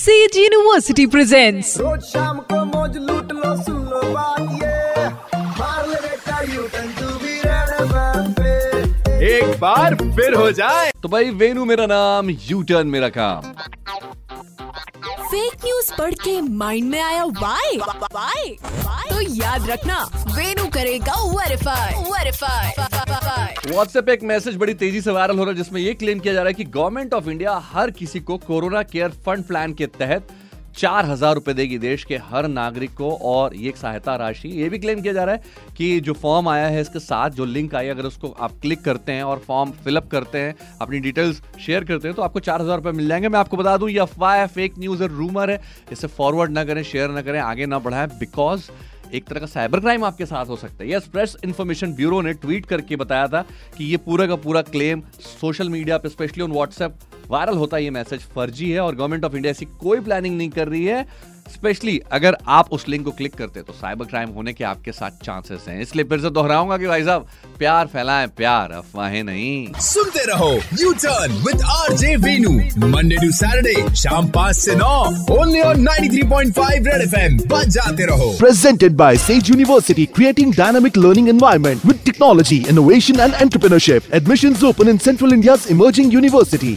Says university presents रोज शाम को मौज लूट लो सुन लो बात ये। मार ले बेटा U turn to be red एक बार फिर हो जाए। तो भाई वेनु मेरा नाम यू टर्न मेरा काम। फेक न्यूज़ पढ़ के माइंड में आया वाई वाई तो याद रखना वेनु करेगा वेरीफाई वेरीफाई व्हाट्सएप एक मैसेज बड़ी तेज़ी से वायरल हो रहा है, जिसमें ये क्लेम किया जा रहा है कि गवर्नमेंट ऑफ़ इंडिया हर किसी को कोरोना केयर फंड प्लान के तहत चार हज़ार रुपए देगी देश के हर नागरिक को, और ये सहायता राशि ये भी क्लेम किया जा रहा है कि जो फॉर्म आया है, इसके साथ जो लिंक आई अगर उसको आप क्लिक करते हैं और फॉर्म फिलअप करते हैं, अपनी डिटेल्स शेयर करते हैं तो आपको चार हज़ार रुपए मिल जाएँगे। मैं आपको बता दूँ, ये अफवाह है फेक न्यूज़ है रूमर है। इसे फॉरवर्ड ना करें शेयर ना करें, आगे ना बढ़ाएँ बिकॉज़ एक तरह का साइबर क्राइम आपके साथ हो सकता है। यस प्रेस इन्फॉर्मेशन ब्यूरो ने ट्वीट करके बताया था कि ये पूरा का पूरा क्लेम सोशल मीडिया पर स्पेशली ऑन व्हाट्सएप वायरल होता है। ये मैसेज फर्जी है और गवर्नमेंट ऑफ़ इंडिया ऐसी कोई प्लानिंग नहीं कर रही है। स्पेशली अगर आप उस लिंक को क्लिक करते तो साइबर क्राइम होने के आपके साथ चांसेस हैं। इसलिए फिर से दोहराऊँगा कि भाई साहब प्यार फैलाएँ प्यार अफवाहें नहीं। सुनते रहो U turn with R J Venu Monday to Saturday शाम पाँच ऐसी नौ only on nine three point five red F M जाते रहो। Presented by Sage university creating dynamic learning environment with technology innovation and entrepreneurship admission open in central India emerging university